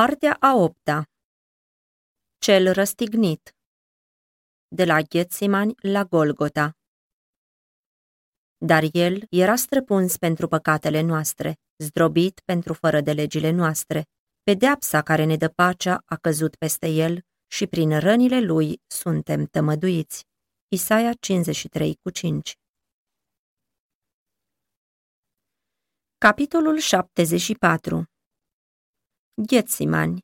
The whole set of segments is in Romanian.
Partea a opta. Cel răstignit. De la Ghețimani la Golgota. Dar el era străpuns pentru păcatele noastre, zdrobit pentru fără de legile noastre. Pedeapsa care ne dă pacea a căzut peste el și prin rănile lui suntem tămăduiți. Isaia 53 cu 5 Capitolul 74 Ghețimani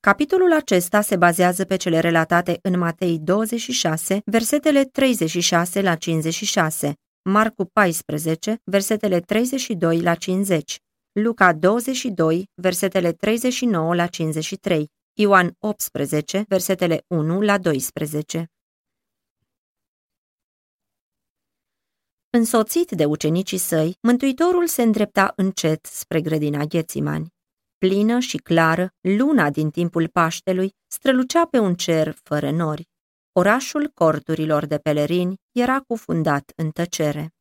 Capitolul acesta se bazează pe cele relatate în Matei 26, versetele 36 la 56, Marcu 14, versetele 32 la 50, Luca 22, versetele 39 la 53, Ioan 18, versetele 1 la 12. Însoțit de ucenicii săi, Mântuitorul se îndrepta încet spre grădina Ghețimani. Plină și clară, luna din timpul Paștelui strălucea pe un cer fără nori. Orașul corturilor de pelerini era cufundat în tăcere.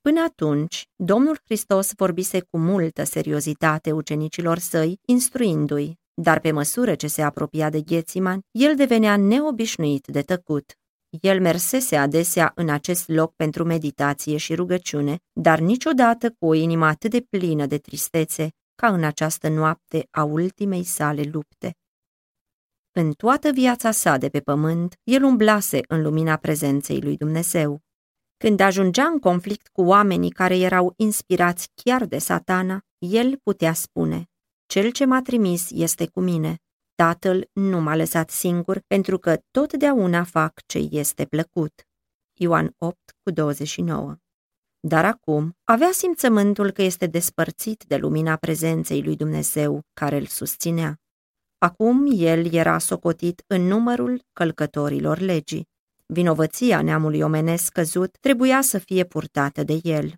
Până atunci, Domnul Hristos vorbise cu multă seriozitate ucenicilor săi, instruindu-i, dar pe măsură ce se apropia de Ghețiman, el devenea neobișnuit de tăcut. El mersese adesea în acest loc pentru meditație și rugăciune, dar niciodată cu o inimă atât de plină de tristețe ca în această noapte a ultimei sale lupte. În toată viața sa de pe pământ, el umblase în lumina prezenței lui Dumnezeu. Când ajungea în conflict cu oamenii care erau inspirați chiar de satana, el putea spune, Cel ce m-a trimis este cu mine, Tatăl nu m-a lăsat singur pentru că totdeauna fac ce este plăcut. Ioan 8 cu 29 Dar acum avea simțământul că este despărțit de lumina prezenței lui Dumnezeu care îl susținea. Acum el era socotit în numărul călcătorilor legii. Vinovăția neamului omenesc căzut trebuia să fie purtată de el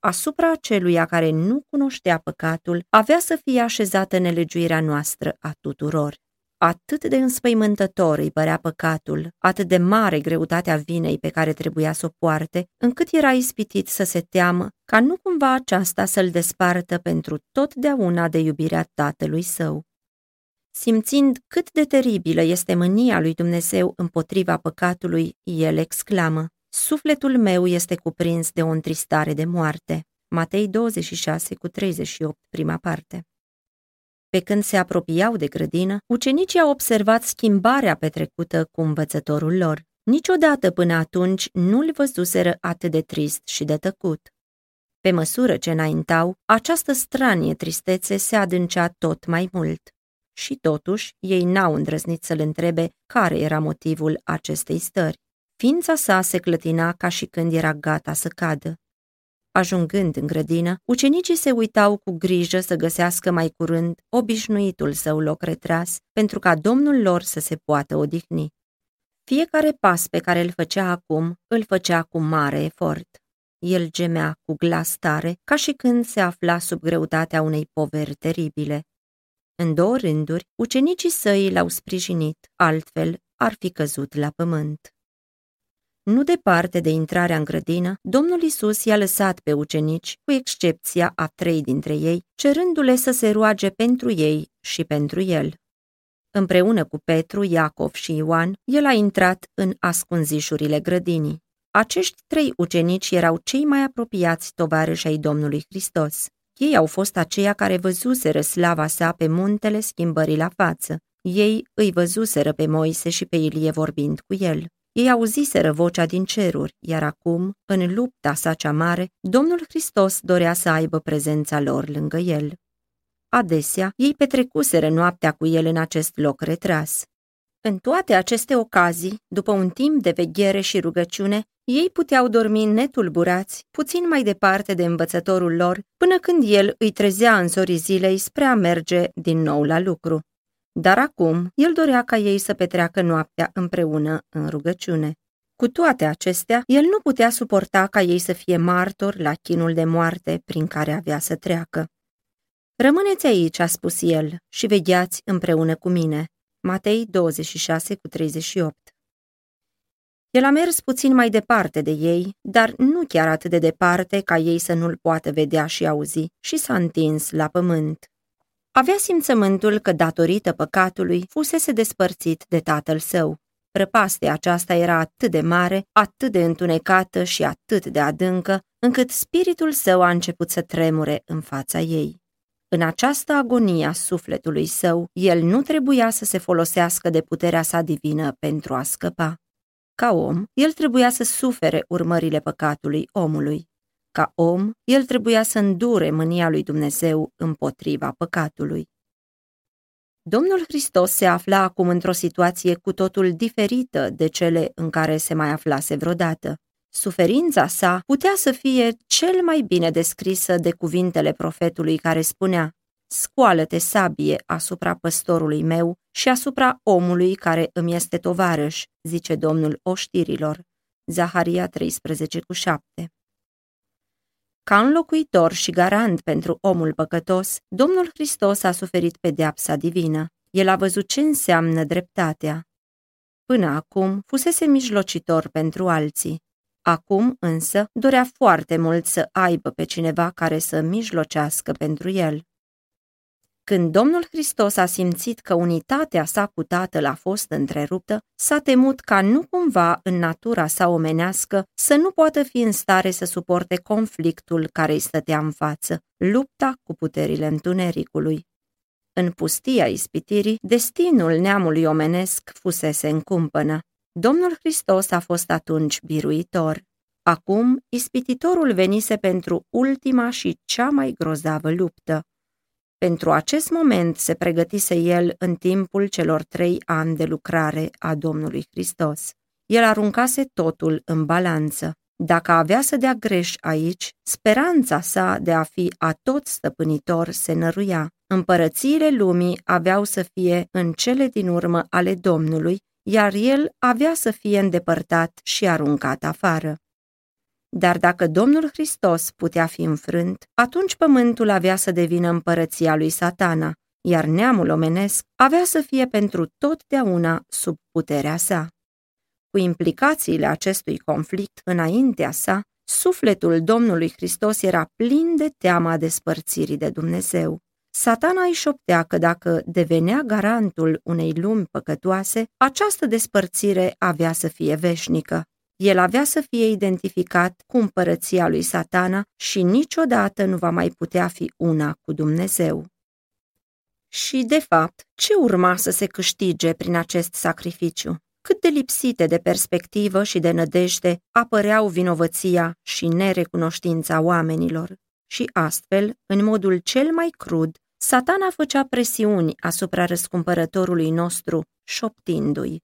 asupra celuia care nu cunoștea păcatul, avea să fie așezată nelegiuirea noastră a tuturor. Atât de înspăimântător îi părea păcatul, atât de mare greutatea vinei pe care trebuia să o poarte, încât era ispitit să se teamă ca nu cumva aceasta să-l despartă pentru totdeauna de iubirea tatălui său. Simțind cât de teribilă este mânia lui Dumnezeu împotriva păcatului, el exclamă, Sufletul meu este cuprins de o întristare de moarte. Matei 26 cu 38, prima parte. Pe când se apropiau de grădină, ucenicii au observat schimbarea petrecută cu învățătorul lor. Niciodată până atunci nu-l văzuseră atât de trist și de tăcut. Pe măsură ce înaintau, această stranie tristețe se adâncea tot mai mult. Și totuși, ei n-au îndrăznit să-l întrebe care era motivul acestei stări. Ființa sa se clătina ca și când era gata să cadă. Ajungând în grădină, ucenicii se uitau cu grijă să găsească mai curând obișnuitul său loc retras, pentru ca domnul lor să se poată odihni. Fiecare pas pe care îl făcea acum, îl făcea cu mare efort. El gemea cu glas tare, ca și când se afla sub greutatea unei poveri teribile. În două rânduri, ucenicii săi l-au sprijinit, altfel ar fi căzut la pământ. Nu departe de intrarea în grădină, Domnul Isus i-a lăsat pe ucenici, cu excepția a trei dintre ei, cerându-le să se roage pentru ei și pentru el. Împreună cu Petru, Iacov și Ioan, el a intrat în ascunzișurile grădinii. Acești trei ucenici erau cei mai apropiați tovarăși ai Domnului Hristos. Ei au fost aceia care văzuseră slava sa pe muntele schimbării la față. Ei îi văzuseră pe Moise și pe Ilie vorbind cu el. Ei auziseră vocea din ceruri, iar acum, în lupta sa cea mare, Domnul Hristos dorea să aibă prezența lor lângă el. Adesea, ei petrecuseră noaptea cu el în acest loc retras. În toate aceste ocazii, după un timp de veghere și rugăciune, ei puteau dormi netulburați, puțin mai departe de învățătorul lor, până când el îi trezea în zorii zilei spre a merge din nou la lucru. Dar acum el dorea ca ei să petreacă noaptea împreună în rugăciune. Cu toate acestea, el nu putea suporta ca ei să fie martori la chinul de moarte prin care avea să treacă. Rămâneți aici, a spus el, și vegheați împreună cu mine. Matei 26 cu 38 El a mers puțin mai departe de ei, dar nu chiar atât de departe ca ei să nu-l poată vedea și auzi, și s-a întins la pământ. Avea simțământul că, datorită păcatului, fusese despărțit de tatăl său. Prăpastea aceasta era atât de mare, atât de întunecată și atât de adâncă, încât spiritul său a început să tremure în fața ei. În această agonie a sufletului său, el nu trebuia să se folosească de puterea sa divină pentru a scăpa. Ca om, el trebuia să sufere urmările păcatului omului. Ca om, el trebuia să îndure mânia lui Dumnezeu împotriva păcatului. Domnul Hristos se afla acum într-o situație cu totul diferită de cele în care se mai aflase vreodată. Suferința sa putea să fie cel mai bine descrisă de cuvintele profetului care spunea Scoală-te sabie asupra păstorului meu și asupra omului care îmi este tovarăș, zice Domnul oștirilor. Zaharia 13 cu 7 Ca înlocuitor și garant pentru omul păcătos, Domnul Hristos a suferit pedeapsa divină. El a văzut ce înseamnă dreptatea. Până acum fusese mijlocitor pentru alții. Acum însă dorea foarte mult să aibă pe cineva care să mijlocească pentru el. Când Domnul Hristos a simțit că unitatea sa cu Tatăl a fost întreruptă, s-a temut ca nu cumva în natura sa omenească să nu poată fi în stare să suporte conflictul care îi stătea în față, lupta cu puterile întunericului. În pustia ispitirii, destinul neamului omenesc fusese în cumpănă. Domnul Hristos a fost atunci biruitor. Acum, ispititorul venise pentru ultima și cea mai grozavă luptă. Pentru acest moment se pregătise el în timpul celor trei ani de lucrare a Domnului Hristos. El aruncase totul în balanță. Dacă avea să dea greș aici, speranța sa de a fi atot stăpânitor se năruia. Împărățiile lumii aveau să fie în cele din urmă ale Domnului, iar el avea să fie îndepărtat și aruncat afară. Dar dacă Domnul Hristos putea fi înfrânt, atunci pământul avea să devină împărăția lui satana, iar neamul omenesc avea să fie pentru totdeauna sub puterea sa. Cu implicațiile acestui conflict înaintea sa, sufletul Domnului Hristos era plin de teama despărțirii de Dumnezeu. Satana îi șoptea că dacă devenea garantul unei lumi păcătoase, această despărțire avea să fie veșnică. El avea să fie identificat cu împărăția lui satana și niciodată nu va mai putea fi una cu Dumnezeu. Și, de fapt, ce urma să se câștige prin acest sacrificiu? Cât de lipsite de perspectivă și de nădejde apăreau vinovăția și nerecunoștința oamenilor. Și astfel, în modul cel mai crud, satana făcea presiuni asupra răscumpărătorului nostru, șoptindu-i.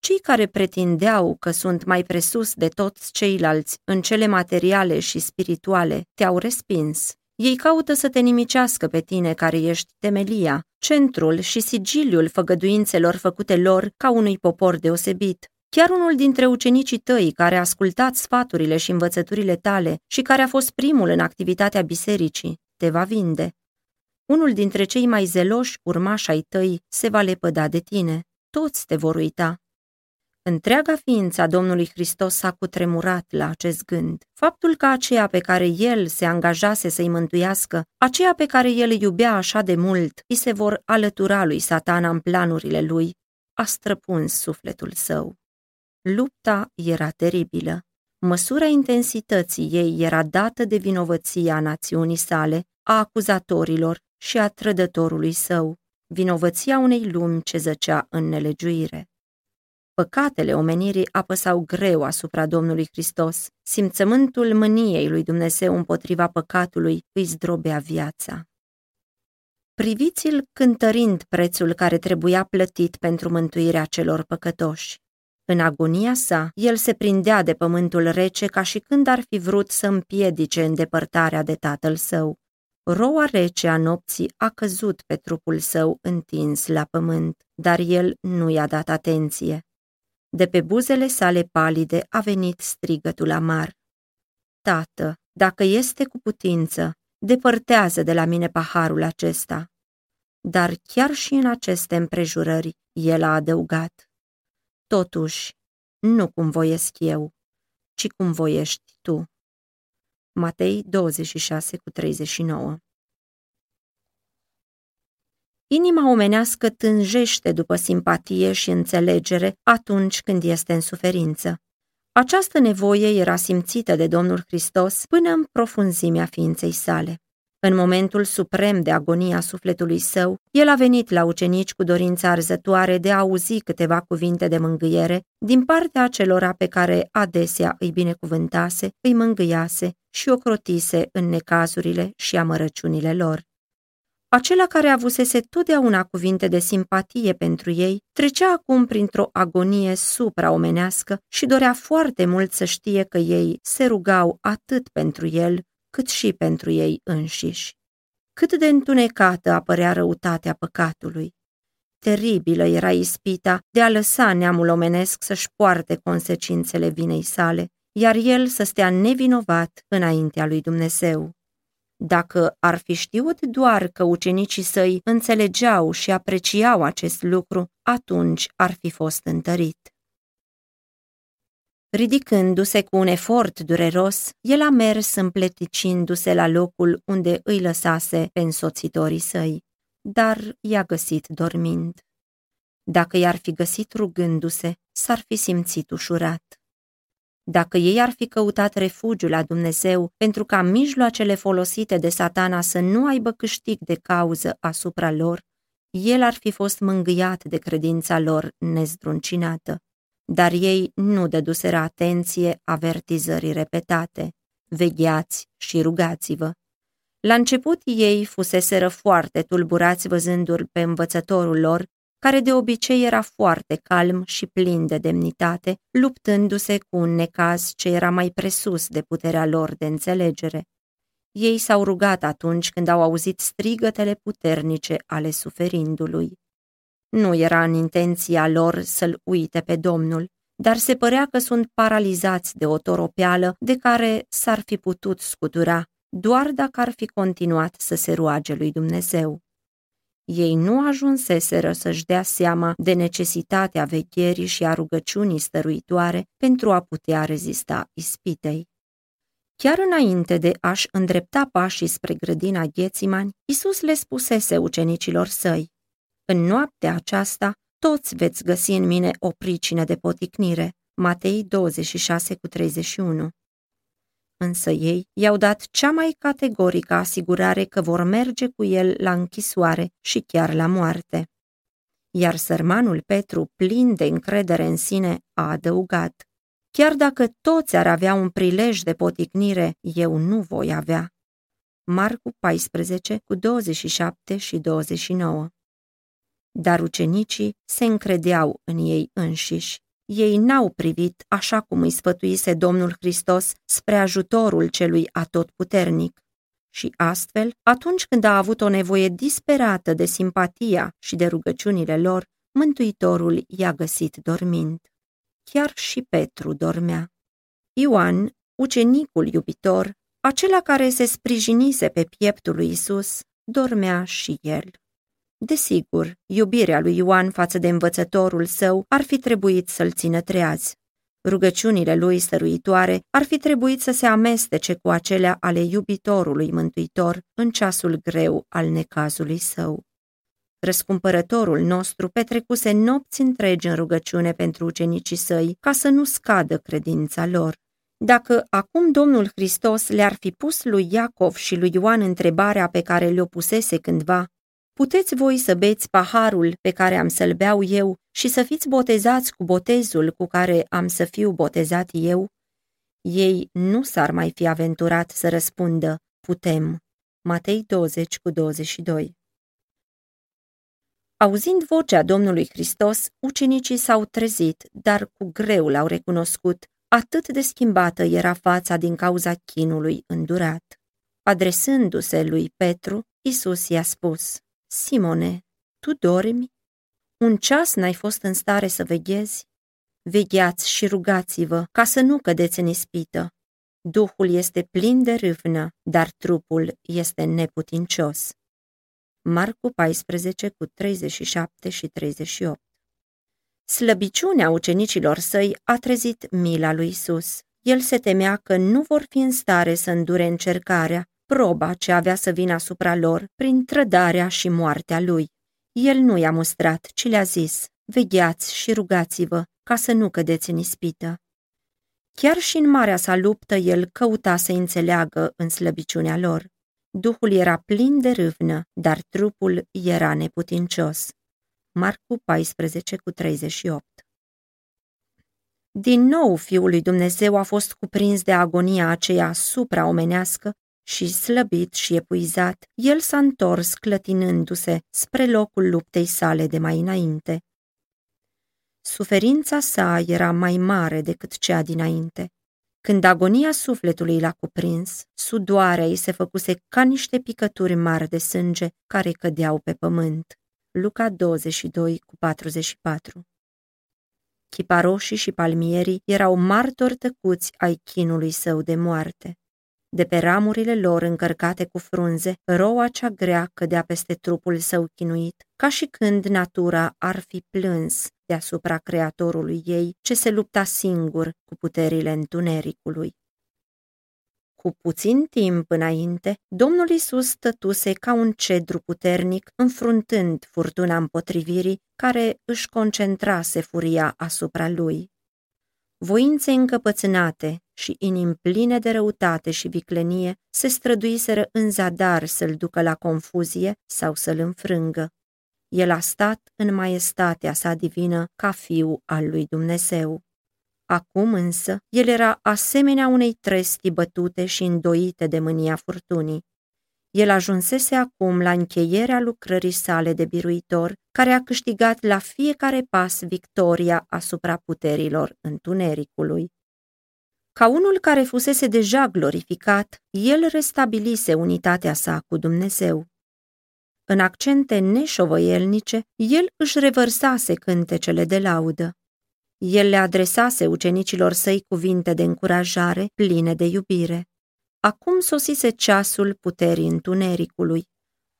Cei care pretindeau că sunt mai presus de toți ceilalți în cele materiale și spirituale te-au respins. Ei caută să te nimicească pe tine care ești temelia, centrul și sigiliul făgăduințelor făcute lor ca unui popor deosebit. Chiar unul dintre ucenicii tăi care a ascultat sfaturile și învățăturile tale și care a fost primul în activitatea bisericii, te va vinde. Unul dintre cei mai zeloși urmași ai tăi se va lepăda de tine. Toți te vor uita. Întreaga ființa Domnului Hristos s-a cutremurat la acest gând. Faptul că aceea pe care el se angajase să-i mântuiască, aceea pe care el îi iubea așa de mult, îi se vor alătura lui satana în planurile lui, a străpuns sufletul său. Lupta era teribilă. Măsura intensității ei era dată de vinovăția națiunii sale, a acuzatorilor și a trădătorului său, vinovăția unei lumi ce zăcea în nelegiuire. Păcatele omenirii apăsau greu asupra Domnului Hristos. Simțământul mâniei lui Dumnezeu împotriva păcatului îi zdrobea viața. Priviți-l cântărind prețul care trebuia plătit pentru mântuirea celor păcătoși. În agonia sa, el se prindea de pământul rece ca și când ar fi vrut să împiedice îndepărtarea de tatăl său. Roa rece a nopții a căzut pe trupul său întins la pământ, dar el nu i-a dat atenție. De pe buzele sale palide a venit strigătul amar. Tată, dacă este cu putință, depărtează de la mine paharul acesta. Dar chiar și în aceste împrejurări, el a adăugat. Totuși, nu cum voiesc eu, ci cum voiești tu. Matei 26 cu 39 Inima omenească tânjește după simpatie și înțelegere atunci când este în suferință. Această nevoie era simțită de Domnul Hristos până în profunzimea ființei sale. În momentul suprem de agonia sufletului său, el a venit la ucenici cu dorința arzătoare de a auzi câteva cuvinte de mângâiere din partea acelora pe care adesea îi binecuvântase, îi mângâiase și ocrotise în necazurile și amărăciunile lor. Acela care avusese totdeauna cuvinte de simpatie pentru ei, trecea acum printr-o agonie supraomenească și dorea foarte mult să știe că ei se rugau atât pentru el, cât și pentru ei înșiși. Cât de întunecată apărea răutatea păcatului. Teribilă era ispita de a lăsa neamul omenesc să-și poarte consecințele vinei sale, iar el să stea nevinovat înaintea lui Dumnezeu. Dacă ar fi știut doar că ucenicii săi înțelegeau și apreciau acest lucru, atunci ar fi fost întărit. Ridicându-se cu un efort dureros, el a mers împleticindu-se la locul unde îi lăsase pe însoțitorii săi, dar i-a găsit dormind. Dacă i-ar fi găsit rugându-se, s-ar fi simțit ușurat. Dacă ei ar fi căutat refugiu la Dumnezeu pentru ca mijloacele folosite de satana să nu aibă câștig de cauză asupra lor, el ar fi fost mângâiat de credința lor nezdruncinată dar ei nu dăduseră atenție avertizării repetate. Vegheați și rugați-vă. La început ei fuseseră foarte tulburați văzându-l pe învățătorul lor, care de obicei era foarte calm și plin de demnitate, luptându-se cu un necaz ce era mai presus de puterea lor de înțelegere. Ei s-au rugat atunci când au auzit strigătele puternice ale suferindului. Nu era în intenția lor să-l uite pe Domnul, dar se părea că sunt paralizați de o toropeală de care s-ar fi putut scutura doar dacă ar fi continuat să se roage lui Dumnezeu. Ei nu ajunseseră să-și dea seama de necesitatea vecherii și a rugăciunii stăruitoare pentru a putea rezista ispitei. Chiar înainte de a-și îndrepta pașii spre grădina Ghețimani, Isus le spusese ucenicilor săi, în noaptea aceasta, toți veți găsi în mine o pricină de poticnire. Matei 26 cu 31 Însă ei i-au dat cea mai categorică asigurare că vor merge cu el la închisoare și chiar la moarte. Iar sărmanul Petru, plin de încredere în sine, a adăugat, Chiar dacă toți ar avea un prilej de poticnire, eu nu voi avea. Marcu 14 cu 27 și 29 dar ucenicii se încredeau în ei înșiși. Ei n-au privit, așa cum îi sfătuise Domnul Hristos, spre ajutorul celui atotputernic. Și astfel, atunci când a avut o nevoie disperată de simpatia și de rugăciunile lor, Mântuitorul i-a găsit dormind. Chiar și Petru dormea. Ioan, ucenicul iubitor, acela care se sprijinise pe pieptul lui Isus, dormea și el. Desigur, iubirea lui Ioan față de învățătorul său ar fi trebuit să-l țină treaz. Rugăciunile lui stăruitoare ar fi trebuit să se amestece cu acelea ale iubitorului mântuitor în ceasul greu al necazului său. Răscumpărătorul nostru petrecuse nopți întregi în rugăciune pentru ucenicii săi ca să nu scadă credința lor. Dacă acum Domnul Hristos le-ar fi pus lui Iacov și lui Ioan întrebarea pe care le-o pusese cândva, Puteți voi să beți paharul pe care am să-l beau eu și să fiți botezați cu botezul cu care am să fiu botezat eu? Ei nu s-ar mai fi aventurat să răspundă, putem. Matei 20 cu 22 Auzind vocea Domnului Hristos, ucenicii s-au trezit, dar cu greu l-au recunoscut, atât de schimbată era fața din cauza chinului îndurat. Adresându-se lui Petru, Isus i-a spus, Simone, tu dormi? Un ceas n-ai fost în stare să veghezi? Vegheați și rugați-vă ca să nu cădeți în ispită. Duhul este plin de râvnă, dar trupul este neputincios. Marcu 14 cu 37 și 38 Slăbiciunea ucenicilor săi a trezit mila lui Isus. El se temea că nu vor fi în stare să îndure încercarea proba ce avea să vină asupra lor prin trădarea și moartea lui. El nu i-a mustrat, ci le-a zis, vegheați și rugați-vă ca să nu cădeți în ispită. Chiar și în marea sa luptă el căuta să înțeleagă în slăbiciunea lor. Duhul era plin de râvnă, dar trupul era neputincios. Marcu 14 cu 38 Din nou Fiul lui Dumnezeu a fost cuprins de agonia aceea supraomenească și slăbit și epuizat, el s-a întors clătinându-se spre locul luptei sale de mai înainte. Suferința sa era mai mare decât cea dinainte. Când agonia sufletului l-a cuprins, sudoarea ei se făcuse ca niște picături mari de sânge care cădeau pe pământ. Luca 22 cu 44 Chiparoșii și palmierii erau martori tăcuți ai chinului său de moarte. De pe ramurile lor încărcate cu frunze, roa cea grea cădea peste trupul său chinuit, ca și când natura ar fi plâns deasupra creatorului ei, ce se lupta singur cu puterile întunericului. Cu puțin timp înainte, Domnul Isus stătuse ca un cedru puternic, înfruntând furtuna împotrivirii care își concentrase furia asupra lui. Voințe încăpățânate și inimi pline de răutate și viclenie se străduiseră în zadar să-l ducă la confuzie sau să-l înfrângă. El a stat în maestatea sa divină ca fiu al lui Dumnezeu. Acum însă, el era asemenea unei trestii bătute și îndoite de mânia furtunii. El ajunsese acum la încheierea lucrării sale de biruitor, care a câștigat la fiecare pas victoria asupra puterilor întunericului. Ca unul care fusese deja glorificat, el restabilise unitatea sa cu Dumnezeu. În accente neșovăielnice, el își revărsase cântecele de laudă. El le adresase ucenicilor săi cuvinte de încurajare, pline de iubire. Acum sosise ceasul puterii întunericului.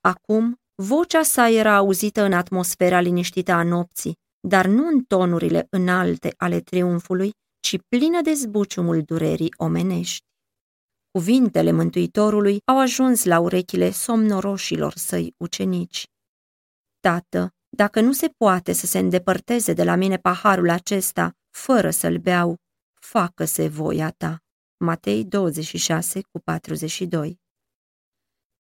Acum, vocea sa era auzită în atmosfera liniștită a nopții, dar nu în tonurile înalte ale triumfului, ci plină de zbuciumul durerii omenești. Cuvintele Mântuitorului au ajuns la urechile somnoroșilor săi ucenici. Tată, dacă nu se poate să se îndepărteze de la mine paharul acesta, fără să-l beau, facă-se voia ta. Matei 26 cu 42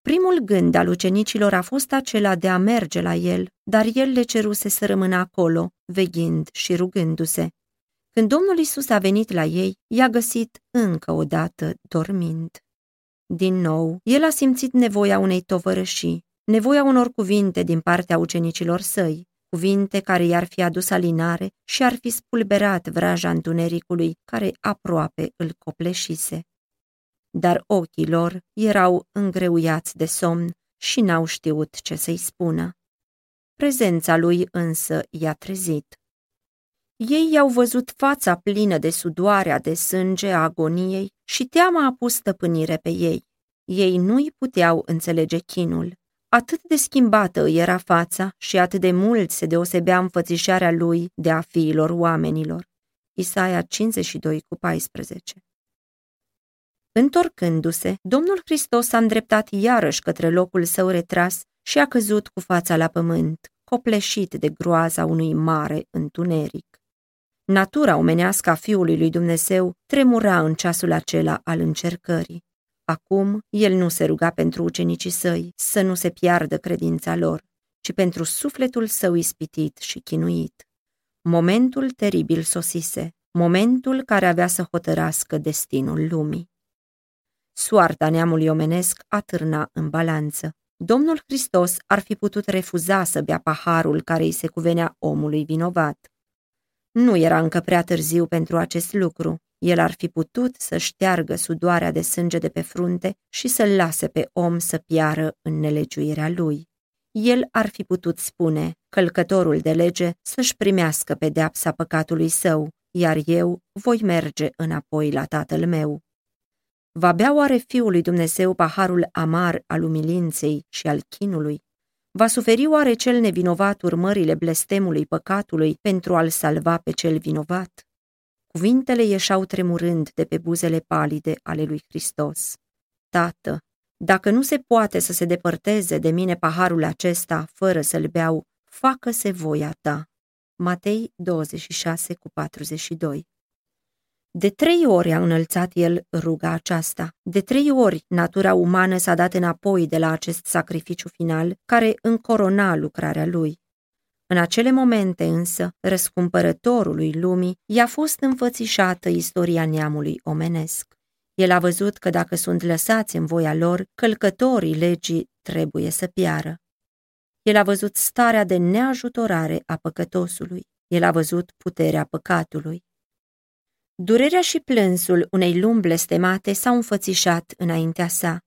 Primul gând al ucenicilor a fost acela de a merge la el, dar el le ceruse să rămână acolo, veghind și rugându-se. Când Domnul Isus a venit la ei, i-a găsit încă o dată dormind. Din nou, el a simțit nevoia unei tovărășii, nevoia unor cuvinte din partea ucenicilor săi, cuvinte care i-ar fi adus alinare și ar fi spulberat vraja întunericului care aproape îl copleșise. Dar ochii lor erau îngreuiați de somn și n-au știut ce să-i spună. Prezența lui însă i-a trezit. Ei i-au văzut fața plină de sudoarea de sânge a agoniei și teama a pus stăpânire pe ei. Ei nu-i puteau înțelege chinul. Atât de schimbată îi era fața și atât de mult se deosebea înfățișarea lui de a fiilor oamenilor. Isaia 52 cu 14 Întorcându-se, Domnul Hristos s-a îndreptat iarăși către locul său retras și a căzut cu fața la pământ, copleșit de groaza unui mare întuneric. Natura omenească a Fiului lui Dumnezeu tremura în ceasul acela al încercării. Acum, el nu se ruga pentru ucenicii săi să nu se piardă credința lor, ci pentru sufletul său ispitit și chinuit. Momentul teribil sosise, momentul care avea să hotărască destinul lumii. Soarta neamului omenesc atârna în balanță. Domnul Hristos ar fi putut refuza să bea paharul care îi se cuvenea omului vinovat. Nu era încă prea târziu pentru acest lucru. El ar fi putut să șteargă sudoarea de sânge de pe frunte și să-l lase pe om să piară în nelegiuirea lui. El ar fi putut spune, călcătorul de lege să-și primească pedeapsa păcatului său, iar eu voi merge înapoi la tatăl meu. Va bea oare Fiul lui Dumnezeu paharul amar al umilinței și al chinului? Va suferi oare cel nevinovat urmările blestemului păcatului pentru a-l salva pe cel vinovat? Cuvintele ieșau tremurând de pe buzele palide ale lui Hristos. Tată, dacă nu se poate să se depărteze de mine paharul acesta fără să-l beau, facă-se voia ta. Matei 26 cu 42 De trei ori a înălțat el ruga aceasta. De trei ori natura umană s-a dat înapoi de la acest sacrificiu final care încorona lucrarea lui. În acele momente însă, răscumpărătorului lumii i-a fost înfățișată istoria neamului omenesc. El a văzut că dacă sunt lăsați în voia lor, călcătorii legii trebuie să piară. El a văzut starea de neajutorare a păcătosului. El a văzut puterea păcatului. Durerea și plânsul unei lumi blestemate s-au înfățișat înaintea sa.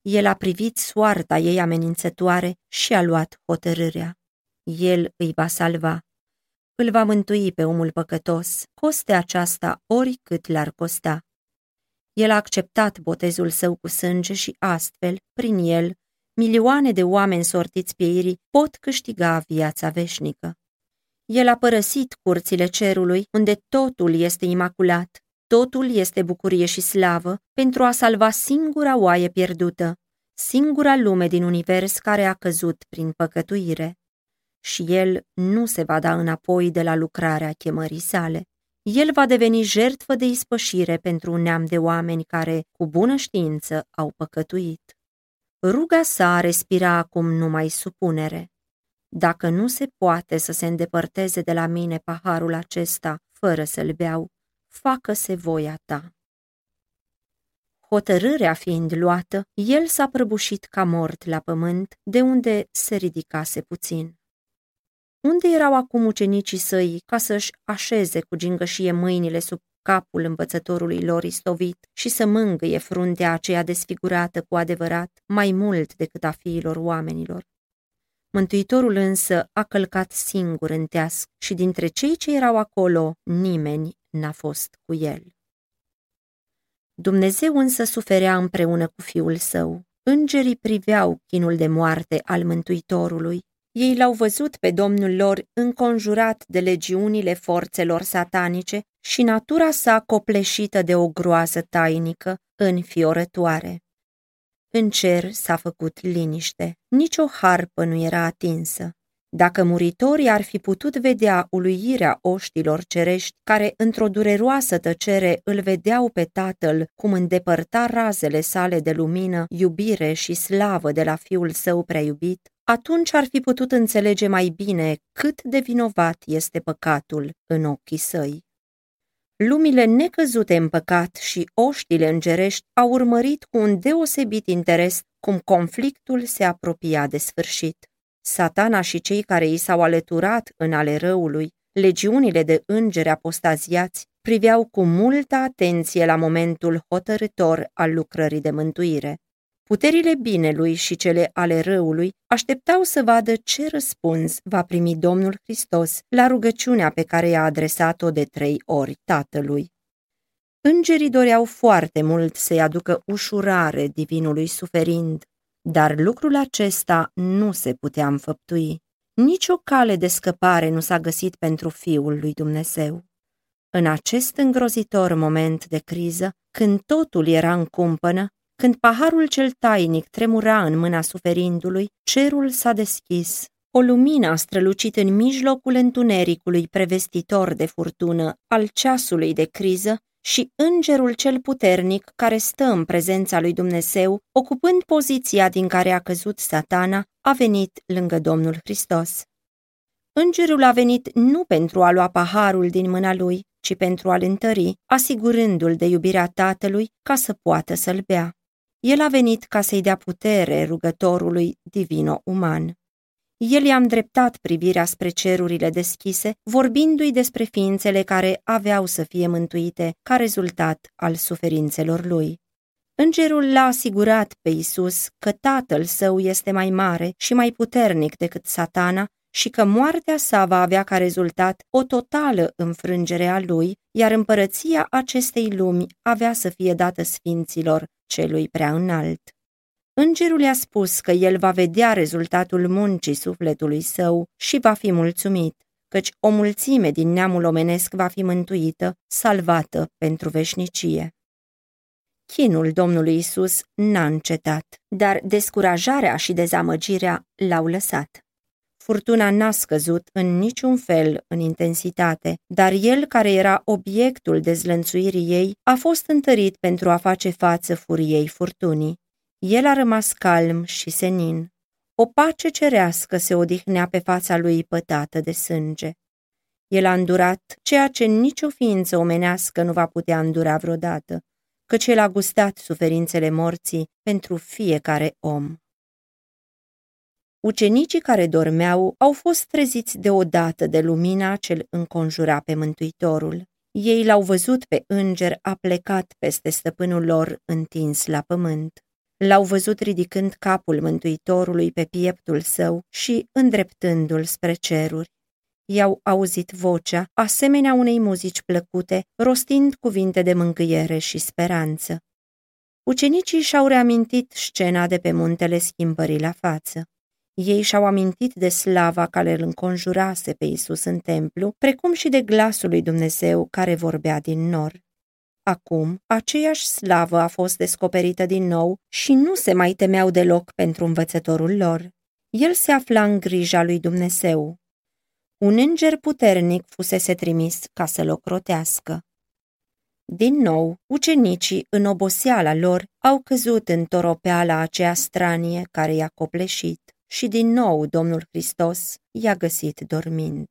El a privit soarta ei amenințătoare și a luat hotărârea. El îi va salva. Îl va mântui pe omul păcătos, coste aceasta oricât l-ar costa. El a acceptat botezul său cu sânge și astfel, prin el, milioane de oameni sortiți pieirii pot câștiga viața veșnică. El a părăsit curțile cerului, unde totul este imaculat, totul este bucurie și slavă, pentru a salva singura oaie pierdută, singura lume din univers care a căzut prin păcătuire. Și el nu se va da înapoi de la lucrarea chemării sale. El va deveni jertfă de ispășire pentru un neam de oameni care, cu bună știință, au păcătuit. Ruga sa respira acum numai supunere. Dacă nu se poate să se îndepărteze de la mine paharul acesta, fără să-l beau, facă-se voia ta. Hotărârea fiind luată, el s-a prăbușit ca mort la pământ, de unde se ridicase puțin. Unde erau acum ucenicii săi ca să-și așeze cu gingășie mâinile sub capul învățătorului lor istovit și să mângâie fruntea aceea desfigurată cu adevărat mai mult decât a fiilor oamenilor. Mântuitorul însă a călcat singur în teasc și dintre cei ce erau acolo nimeni n-a fost cu el. Dumnezeu însă suferea împreună cu fiul său. Îngerii priveau chinul de moarte al Mântuitorului ei l-au văzut pe domnul lor înconjurat de legiunile forțelor satanice și natura sa copleșită de o groază tainică, înfiorătoare. În cer s-a făcut liniște, nici o harpă nu era atinsă. Dacă muritorii ar fi putut vedea uluirea oștilor cerești, care într-o dureroasă tăcere îl vedeau pe tatăl cum îndepărta razele sale de lumină, iubire și slavă de la fiul său prea iubit, atunci ar fi putut înțelege mai bine cât de vinovat este păcatul în ochii săi. Lumile necăzute în păcat și oștile îngerești au urmărit cu un deosebit interes cum conflictul se apropia de sfârșit. Satana și cei care i s-au alăturat în ale răului, legiunile de îngeri apostaziați, priveau cu multă atenție la momentul hotărător al lucrării de mântuire. Puterile binelui și cele ale răului așteptau să vadă ce răspuns va primi Domnul Hristos la rugăciunea pe care i-a adresat-o de trei ori Tatălui. Îngerii doreau foarte mult să-i aducă ușurare divinului suferind, dar lucrul acesta nu se putea înfăptui. Nici o cale de scăpare nu s-a găsit pentru Fiul lui Dumnezeu. În acest îngrozitor moment de criză, când totul era în cumpănă, când paharul cel tainic tremura în mâna suferindului, cerul s-a deschis. O lumină a strălucit în mijlocul întunericului prevestitor de furtună al ceasului de criză și îngerul cel puternic care stă în prezența lui Dumnezeu, ocupând poziția din care a căzut satana, a venit lângă Domnul Hristos. Îngerul a venit nu pentru a lua paharul din mâna lui, ci pentru a-l întări, asigurându-l de iubirea tatălui ca să poată să-l bea. El a venit ca să-i dea putere rugătorului divino-uman. El i-a îndreptat privirea spre cerurile deschise, vorbindu-i despre ființele care aveau să fie mântuite ca rezultat al suferințelor lui. Îngerul l-a asigurat pe Isus că tatăl său este mai mare și mai puternic decât satana și că moartea sa va avea ca rezultat o totală înfrângere a lui, iar împărăția acestei lumi avea să fie dată sfinților celui prea înalt. Îngerul i-a spus că el va vedea rezultatul muncii sufletului său și va fi mulțumit, căci o mulțime din neamul omenesc va fi mântuită, salvată pentru veșnicie. Chinul Domnului Isus n-a încetat, dar descurajarea și dezamăgirea l-au lăsat. Furtuna n-a scăzut în niciun fel în intensitate, dar el care era obiectul dezlănțuirii ei a fost întărit pentru a face față furiei furtunii. El a rămas calm și senin. O pace cerească se odihnea pe fața lui pătată de sânge. El a îndurat ceea ce nicio ființă omenească nu va putea îndura vreodată, căci el a gustat suferințele morții pentru fiecare om. Ucenicii care dormeau au fost treziți deodată de lumina ce îl înconjura pe Mântuitorul. Ei l-au văzut pe înger a plecat peste stăpânul lor întins la pământ. L-au văzut ridicând capul Mântuitorului pe pieptul său și îndreptându-l spre ceruri. I-au auzit vocea, asemenea unei muzici plăcute, rostind cuvinte de mângâiere și speranță. Ucenicii și-au reamintit scena de pe muntele schimbării la față. Ei și-au amintit de slava care îl înconjurase pe Isus în templu, precum și de glasul lui Dumnezeu care vorbea din nor. Acum, aceeași slavă a fost descoperită din nou și nu se mai temeau deloc pentru învățătorul lor. El se afla în grija lui Dumnezeu. Un înger puternic fusese trimis ca să-l ocrotească. Din nou, ucenicii, în oboseala lor, au căzut în toropeala aceea stranie care i-a copleșit și din nou Domnul Hristos i-a găsit dormind.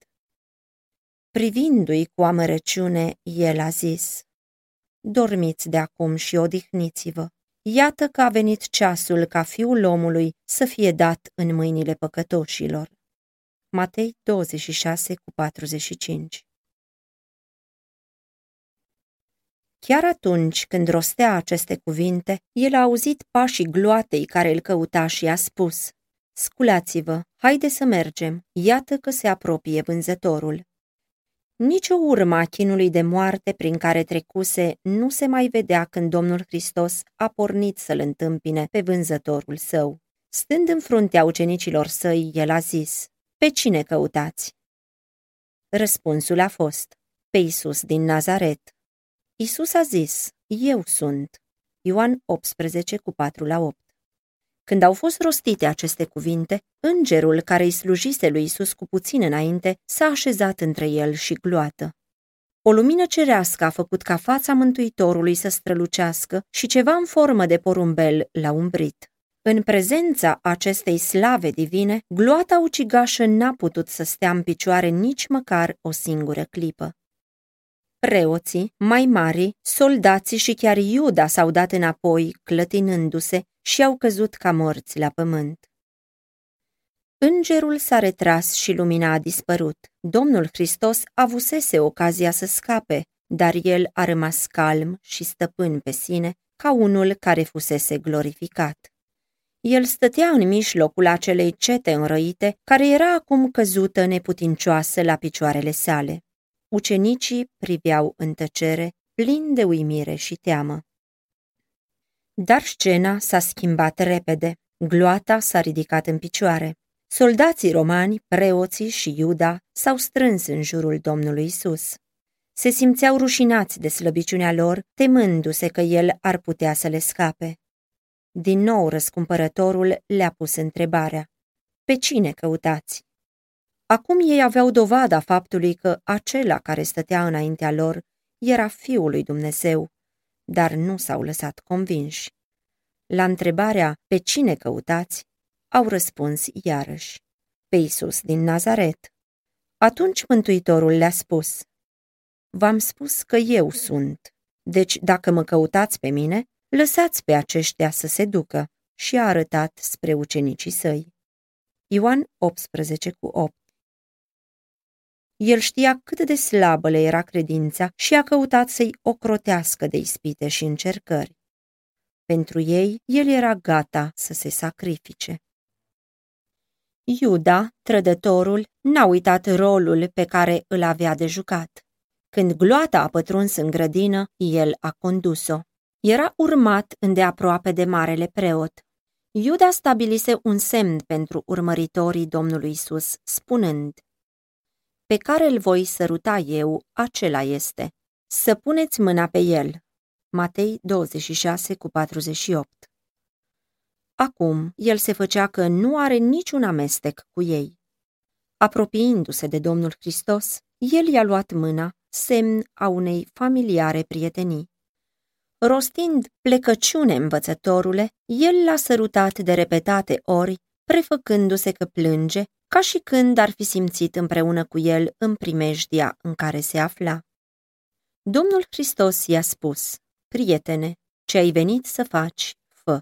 Privindu-i cu amărăciune, el a zis, Dormiți de acum și odihniți-vă. Iată că a venit ceasul ca fiul omului să fie dat în mâinile păcătoșilor. Matei 26 cu 45 Chiar atunci când rostea aceste cuvinte, el a auzit pașii gloatei care îl căuta și a spus, Sculați-vă, haide să mergem, iată că se apropie vânzătorul. Nici o urmă a chinului de moarte prin care trecuse nu se mai vedea când Domnul Hristos a pornit să-l întâmpine pe vânzătorul său. Stând în fruntea ucenicilor săi, el a zis, Pe cine căutați? Răspunsul a fost, Pe Isus din Nazaret. Isus a zis, Eu sunt. Ioan 18 cu 4 la 8. Când au fost rostite aceste cuvinte, îngerul care îi slujise lui Isus cu puțin înainte s-a așezat între el și gloată. O lumină cerească a făcut ca fața Mântuitorului să strălucească și ceva în formă de porumbel l-a umbrit. În prezența acestei slave divine, gloata ucigașă n-a putut să stea în picioare nici măcar o singură clipă. Preoții, mai mari, soldații și chiar Iuda s-au dat înapoi, clătinându-se, și au căzut ca morți la pământ. Îngerul s-a retras și lumina a dispărut. Domnul Hristos avusese ocazia să scape, dar el a rămas calm și stăpân pe sine, ca unul care fusese glorificat. El stătea în mijlocul acelei cete înrăite, care era acum căzută neputincioasă la picioarele sale. Ucenicii priveau în tăcere, plini de uimire și teamă. Dar scena s-a schimbat repede. Gloata s-a ridicat în picioare. Soldații romani, preoții și Iuda s-au strâns în jurul Domnului Isus. Se simțeau rușinați de slăbiciunea lor, temându-se că el ar putea să le scape. Din nou răscumpărătorul le-a pus întrebarea. Pe cine căutați? Acum ei aveau dovada faptului că acela care stătea înaintea lor era Fiul lui Dumnezeu, dar nu s-au lăsat convinși. La întrebarea pe cine căutați, au răspuns iarăși, pe Isus din Nazaret. Atunci Mântuitorul le-a spus, V-am spus că eu sunt, deci dacă mă căutați pe mine, lăsați pe aceștia să se ducă și a arătat spre ucenicii săi. Ioan 18 cu 8 el știa cât de slabă le era credința și a căutat să-i ocrotească de ispite și încercări. Pentru ei, el era gata să se sacrifice. Iuda, trădătorul, n-a uitat rolul pe care îl avea de jucat. Când gloata a pătruns în grădină, el a condus-o. Era urmat îndeaproape de marele preot. Iuda stabilise un semn pentru urmăritorii Domnului Isus, spunând, pe care îl voi săruta eu, acela este. Să puneți mâna pe el. Matei 26 cu 48 Acum, el se făcea că nu are niciun amestec cu ei. Apropiindu-se de Domnul Hristos, el i-a luat mâna, semn a unei familiare prietenii. Rostind plecăciune învățătorule, el l-a sărutat de repetate ori, prefăcându-se că plânge, ca și când ar fi simțit împreună cu el în primejdia în care se afla. Domnul Hristos i-a spus, prietene, ce ai venit să faci, fă.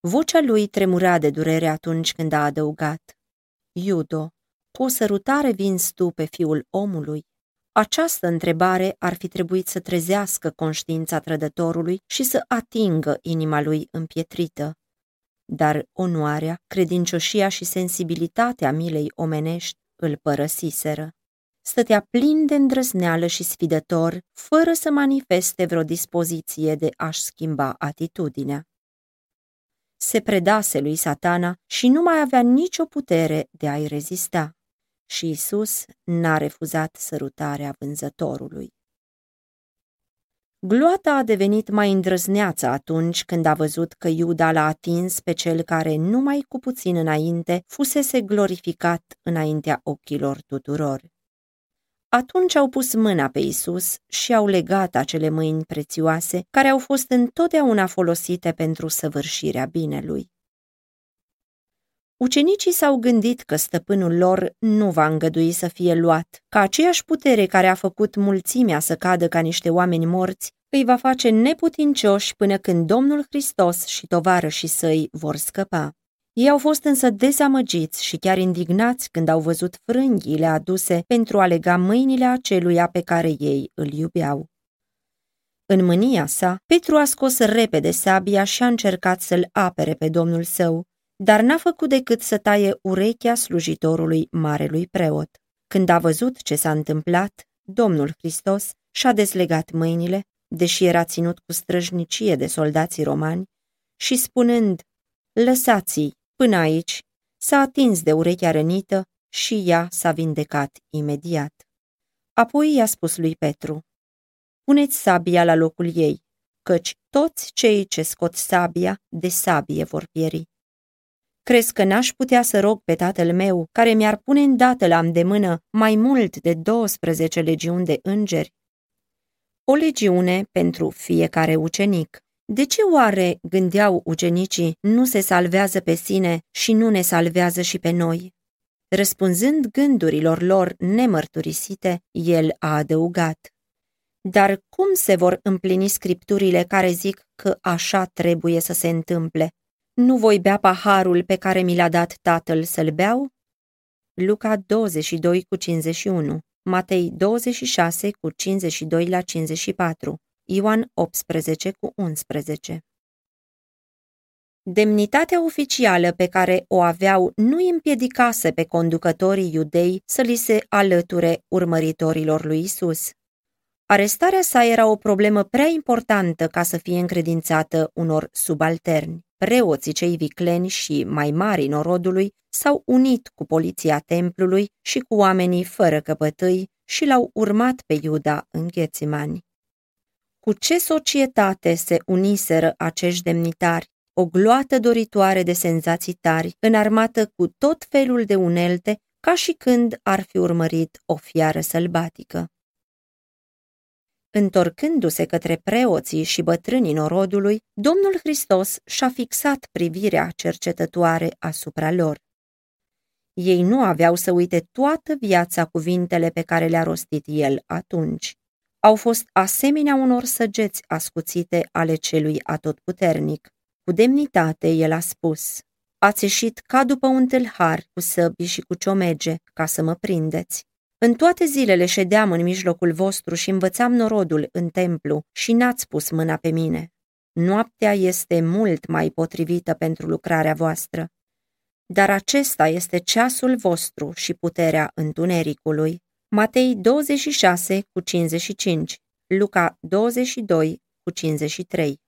Vocea lui tremura de durere atunci când a adăugat, Iudo, cu o sărutare vinzi tu pe fiul omului? Această întrebare ar fi trebuit să trezească conștiința trădătorului și să atingă inima lui împietrită. Dar onoarea, credincioșia și sensibilitatea milei omenești îl părăsiseră. Stătea plin de îndrăzneală și sfidător, fără să manifeste vreo dispoziție de a-și schimba atitudinea. Se predase lui satana și nu mai avea nicio putere de a-i rezista și Isus n-a refuzat sărutarea vânzătorului. Gloata a devenit mai îndrăzneață atunci când a văzut că Iuda l-a atins pe cel care numai cu puțin înainte fusese glorificat înaintea ochilor tuturor. Atunci au pus mâna pe Isus și au legat acele mâini prețioase care au fost întotdeauna folosite pentru săvârșirea binelui. Ucenicii s-au gândit că stăpânul lor nu va îngădui să fie luat, că aceeași putere care a făcut mulțimea să cadă ca niște oameni morți îi va face neputincioși până când Domnul Hristos și tovarășii săi vor scăpa. Ei au fost însă dezamăgiți și chiar indignați când au văzut frânghiile aduse pentru a lega mâinile aceluia pe care ei îl iubeau. În mânia sa, Petru a scos repede sabia și a încercat să-l apere pe domnul său, dar n-a făcut decât să taie urechea slujitorului marelui preot. Când a văzut ce s-a întâmplat, Domnul Hristos și-a deslegat mâinile, deși era ținut cu străjnicie de soldații romani, și spunând, lăsați-i până aici, s-a atins de urechea rănită și ea s-a vindecat imediat. Apoi i-a spus lui Petru, puneți sabia la locul ei, căci toți cei ce scot sabia de sabie vor pieri. Crezi că n-aș putea să rog pe tatăl meu, care mi-ar pune îndată la îndemână mai mult de 12 legiuni de îngeri? O legiune pentru fiecare ucenic. De ce oare, gândeau ucenicii, nu se salvează pe sine și nu ne salvează și pe noi? Răspunzând gândurilor lor nemărturisite, el a adăugat. Dar cum se vor împlini scripturile care zic că așa trebuie să se întâmple? Nu voi bea paharul pe care mi l-a dat tatăl să-l beau? Luca 22 cu 51, Matei 26 cu 52 la 54, Ioan 18 cu 11. Demnitatea oficială pe care o aveau nu îi împiedicase pe conducătorii iudei să li se alăture urmăritorilor lui Isus. Arestarea sa era o problemă prea importantă ca să fie încredințată unor subalterni. Preoții cei vicleni și mai mari norodului s-au unit cu poliția templului și cu oamenii fără căpătâi și l-au urmat pe Iuda în Ghețimani. Cu ce societate se uniseră acești demnitari, o gloată doritoare de senzații tari, înarmată cu tot felul de unelte, ca și când ar fi urmărit o fiară sălbatică. Întorcându-se către preoții și bătrânii norodului, Domnul Hristos și-a fixat privirea cercetătoare asupra lor. Ei nu aveau să uite toată viața cuvintele pe care le-a rostit el atunci. Au fost asemenea unor săgeți ascuțite ale celui atotputernic. Cu demnitate el a spus, Ați ieșit ca după un tâlhar cu săbi și cu ciomege ca să mă prindeți. În toate zilele ședeam în mijlocul vostru și învățam norodul în templu și n-ați pus mâna pe mine. Noaptea este mult mai potrivită pentru lucrarea voastră, dar acesta este ceasul vostru și puterea întunericului. Matei 26 cu 55, Luca 22 cu 53.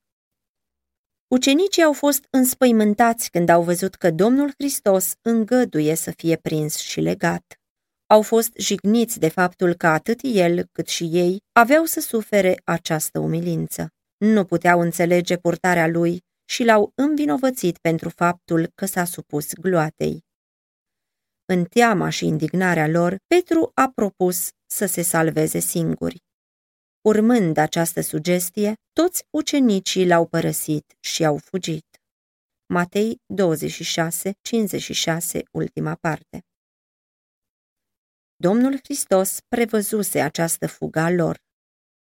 Ucenicii au fost înspăimântați când au văzut că Domnul Hristos îngăduie să fie prins și legat au fost jigniți de faptul că atât el cât și ei aveau să sufere această umilință. Nu puteau înțelege purtarea lui și l-au învinovățit pentru faptul că s-a supus gloatei. în teama și indignarea lor, Petru a propus să se salveze singuri. Urmând această sugestie, toți ucenicii l-au părăsit și au fugit. Matei 26, 56, ultima parte. Domnul Hristos prevăzuse această fuga lor.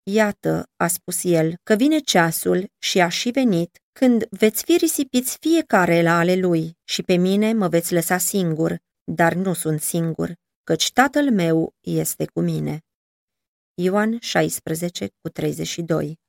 Iată, a spus el, că vine ceasul și a și venit când veți fi risipiți fiecare la ale lui și pe mine mă veți lăsa singur, dar nu sunt singur, căci tatăl meu este cu mine. Ioan 16 cu 32